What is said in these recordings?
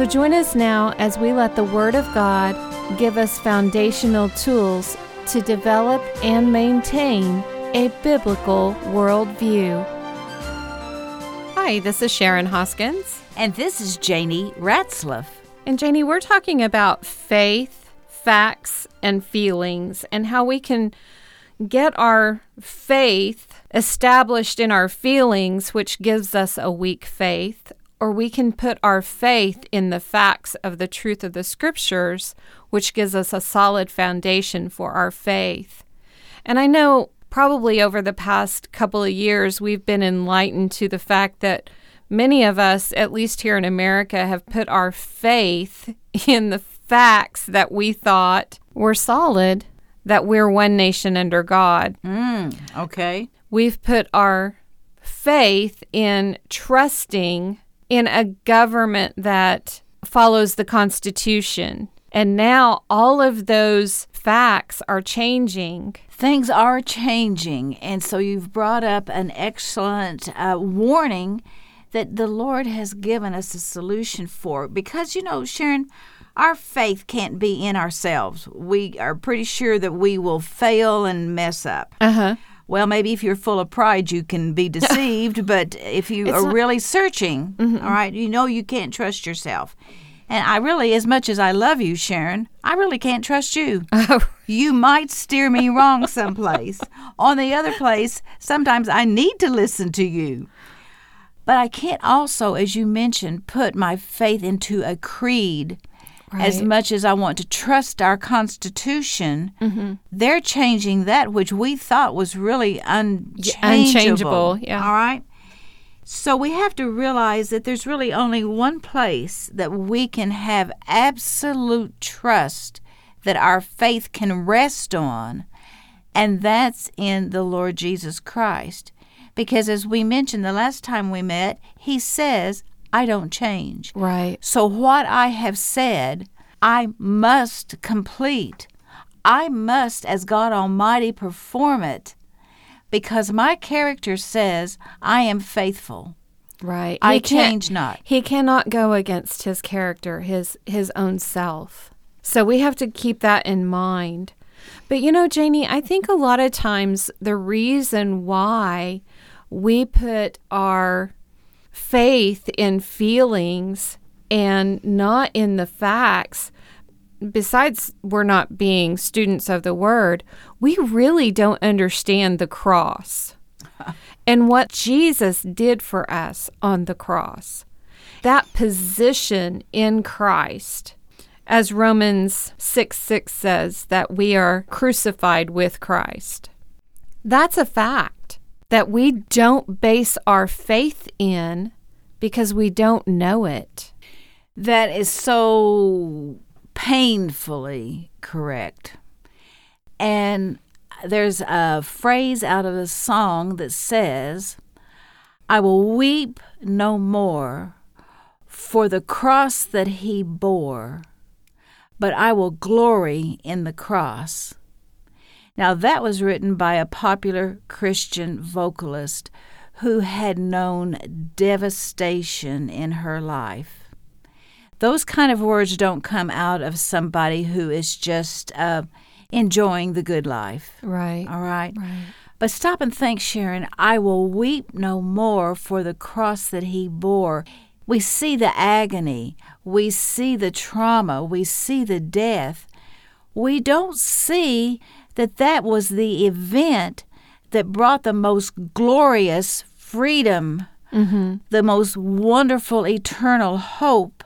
So join us now as we let the Word of God give us foundational tools to develop and maintain a biblical worldview. Hi, this is Sharon Hoskins. And this is Janie Ratzliff. And Janie, we're talking about faith, facts, and feelings, and how we can get our faith established in our feelings, which gives us a weak faith, or we can put our faith in the facts of the truth of the scriptures, which gives us a solid foundation for our faith. And I know probably over the past couple of years, we've been enlightened to the fact that many of us, at least here in America, have put our faith in the facts that we thought were solid, that we're one nation under God. Mm, okay. We've put our faith in trusting in a government that follows the Constitution. And now all of those facts are changing. Things are changing. And so you've brought up an excellent uh, warning that the Lord has given us a solution for. Because, you know, Sharon, our faith can't be in ourselves. We are pretty sure that we will fail and mess up. Uh huh. Well, maybe if you're full of pride, you can be deceived, but if you It's are not- really searching, Mm-hmm. all right, you know you can't trust yourself. And I really, as much as I love you, Sharon, I really can't trust you. Oh, You might steer me wrong someplace. On the other place, sometimes I need to listen to you. But I can't also, as you mentioned, put my faith into a creed as much as I want to trust our Constitution. Mm-hmm. They're changing that which we thought was really unchangeable. unchangeable, yeah. All right. So we have to realize that there's really only one place that we can have absolute trust that our faith can rest on, and that's in the Lord Jesus Christ. Because as we mentioned the last time we met, he says, I don't change. right. So what I have said, I must complete. I must, as God Almighty, perform it because my character says I am faithful. Right. I He change not. He cannot go against his character, his his own self. So we have to keep that in mind. But you know, Janie, I think a lot of times the reason why we put our faith in feelings and not in the facts besides we're not being students of the word, we really don't understand the cross and what Jesus did for us on the cross. That position in Christ, as Romans 6 6 says, that we are crucified with Christ. That's a fact that we don't base our faith in because we don't know it. That is so painfully correct. And there's a phrase out of a song that says, I will weep no more for the cross that he bore, but I will glory in the cross. Now, that was written by a popular Christian vocalist who had known devastation in her life. Those kind of words don't come out of somebody who is just uh, enjoying the good life. Right. All right? Right. But stop and think, Sharon. I will weep no more for the cross that he bore. We see the agony, we see the trauma, we see the death. We don't see that that was the event that brought the most glorious freedom, mm-hmm. the most wonderful eternal hope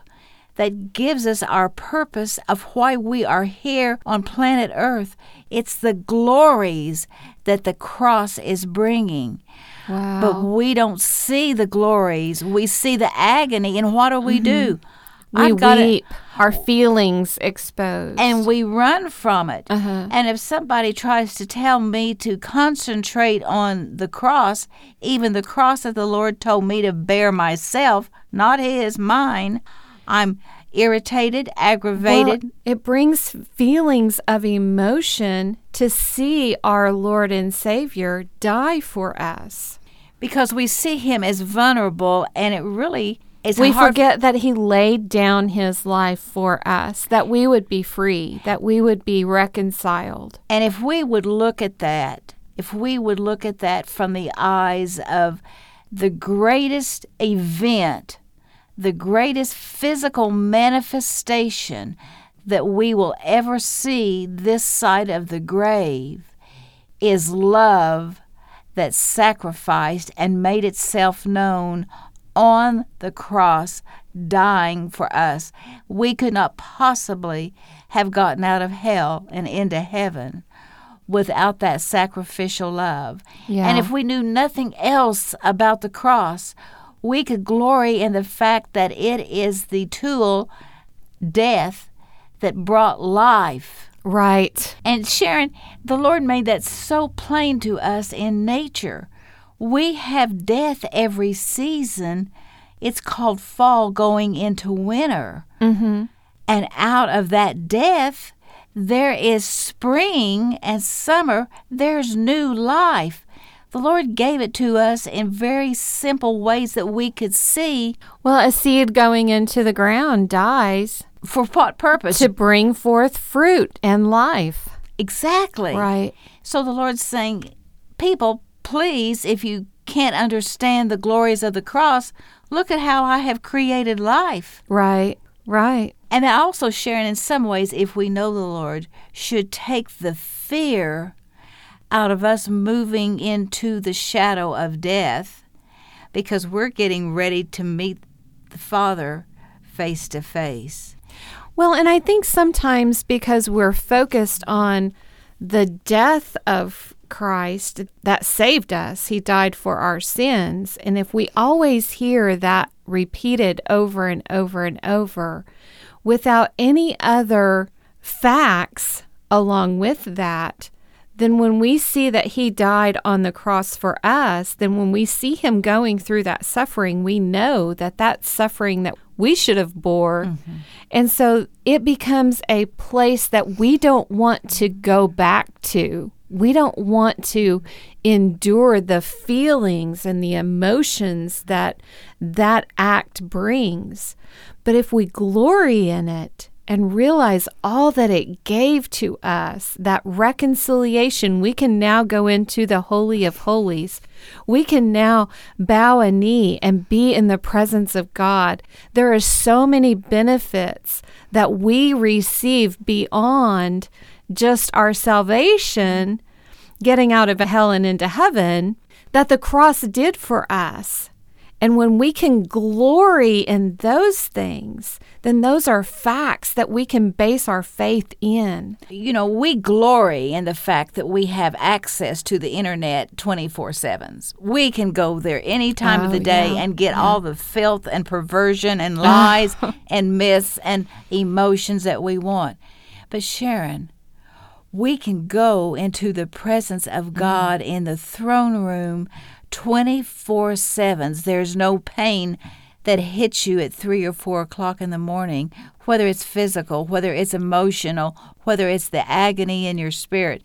that gives us our purpose of why we are here on planet Earth. It's the glories that the cross is bringing. Wow. But we don't see the glories. We see the agony. And what do we do? Mm-hmm. We I've got it. weep, our feelings exposed. and we run from it. Uh-huh. And if somebody tries to tell me to concentrate on the cross, even the cross that the Lord told me to bear myself, not his, mine, I'm irritated, aggravated. Well, it brings feelings of emotion to see our Lord and Savior die for us. because we see him as vulnerable and it really is we forget that He laid down His life for us, that we would be free, that we would be reconciled. And if we would look at that, if we would look at that from the eyes of the greatest event, the greatest physical manifestation that we will ever see this side of the grave is love that sacrificed and made itself known on the cross, dying for us. We could not possibly have gotten out of hell and into heaven without that sacrificial love. Yeah. And if we knew nothing else about the cross, we could glory in the fact that it is the tool, death, that brought life. Right. And Sharon, the Lord made that so plain to us in nature. We have death every season. It's called fall going into winter. Mm-hmm. And out of that death, there is spring and summer. There's new life. The Lord gave it to us in very simple ways that we could see. Well, a seed going into the ground dies For what purpose? to bring forth fruit and life. exactly. Right. So the Lord's saying, people, please, if you can't understand the glories of the cross, look at how I have created life. Right. Right. And also, Sharon, in some ways, if we know the Lord, should take the fear out of us moving into the shadow of death because we're getting ready to meet the Father face to face. Well, and I think sometimes because we're focused on the death of Christ that saved us, He died for our sins. And if we always hear that repeated over and over and over without any other facts along with that, then when we see that He died on the cross for us, then when we see Him going through that suffering, we know that that suffering that we should have bore. Mm-hmm. And so it becomes a place that we don't want to go back to. We don't want to endure the feelings and the emotions that that act brings. But if we glory in it and realize all that it gave to us, that reconciliation, we can now go into the Holy of Holies. We can now bow a knee and be in the presence of God. There are so many benefits that we receive beyond just our salvation, getting out of hell and into heaven, that the cross did for us. And when we can glory in those things, then those are facts that we can base our faith in. You know, we glory in the fact that we have access to the internet 24 7s. We can go there any time of Oh, the day yeah, and get all the filth and perversion and lies and myths and emotions that we want. But Sharon, we can go into the presence of mm-hmm. God in the throne room 24 7s. There's no pain that hits you at 3 or 4 o'clock in the morning, whether it's physical, whether it's emotional, whether it's the agony in your spirit,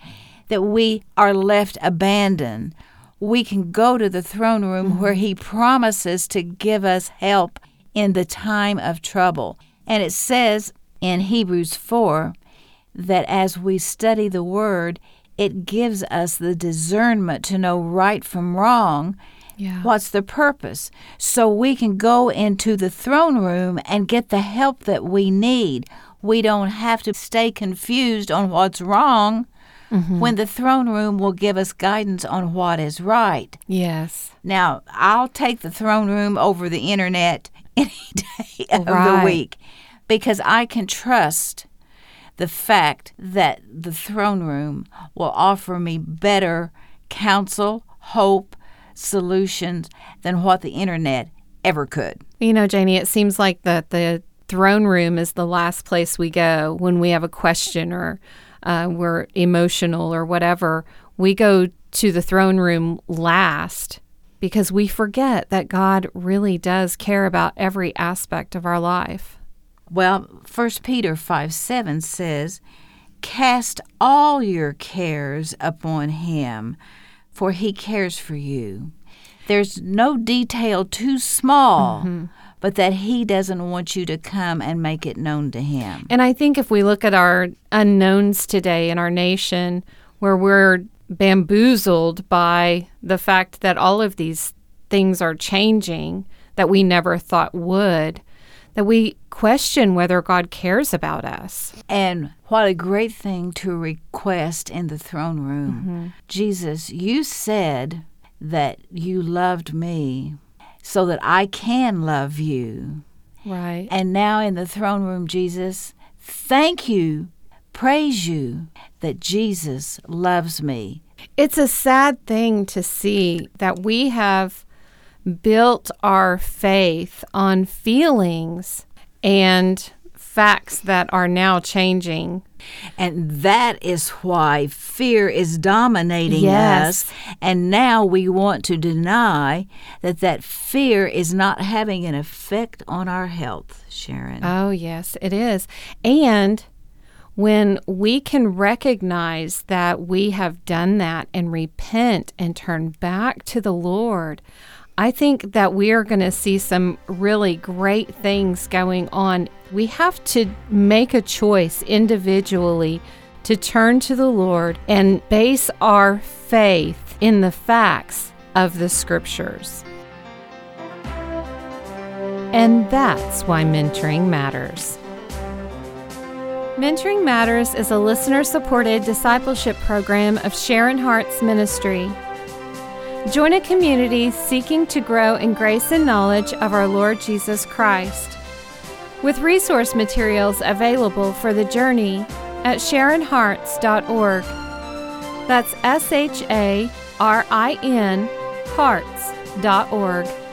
that we are left abandoned. We can go to the throne room mm-hmm. where He promises to give us help in the time of trouble. And it says in Hebrews 4 that as we study the Word, it gives us the discernment to know right from wrong. Yeah. What's the purpose? So we can go into the throne room and get the help that we need. We don't have to stay confused on what's wrong mm-hmm. when the throne room will give us guidance on what is right. Yes. Now, I'll take the throne room over the internet any day of the week because I can trust the fact that the throne room will offer me better counsel, hope, solutions than what the internet ever could. You know, Janie, it seems like that the throne room is the last place we go when we have a question or uh, we're emotional or whatever. We go to the throne room last because we forget that God really does care about every aspect of our life. Well, 1 Peter 5 7 says, Cast all your cares upon him, for he cares for you. There's no detail too small, mm-hmm. but that he doesn't want you to come and make it known to him. And I think if we look at our unknowns today in our nation, where we're bamboozled by the fact that all of these things are changing that we never thought would, that we question whether God cares about us. And what a great thing to request in the throne room. Mm-hmm. Jesus, you said that you loved me so that I can love you. Right. And now in the throne room, Jesus, thank you, praise you that Jesus loves me. It's a sad thing to see that we have built our faith on feelings and facts that are now changing. And that is why fear is dominating yes. us. And now we want to deny that that fear is not having an effect on our health, Sharon. Oh, yes, it is. And when we can recognize that we have done that and repent and turn back to the Lord, I think that we are going to see some really great things going on. We have to make a choice individually to turn to the Lord and base our faith in the facts of the scriptures. And that's why mentoring matters. Mentoring Matters is a listener supported discipleship program of Sharin Hearts ministry. Join a community seeking to grow in grace and knowledge of our Lord Jesus Christ. With resource materials available for the journey at SharinHearts.org. That's S H A R I N Hearts.org.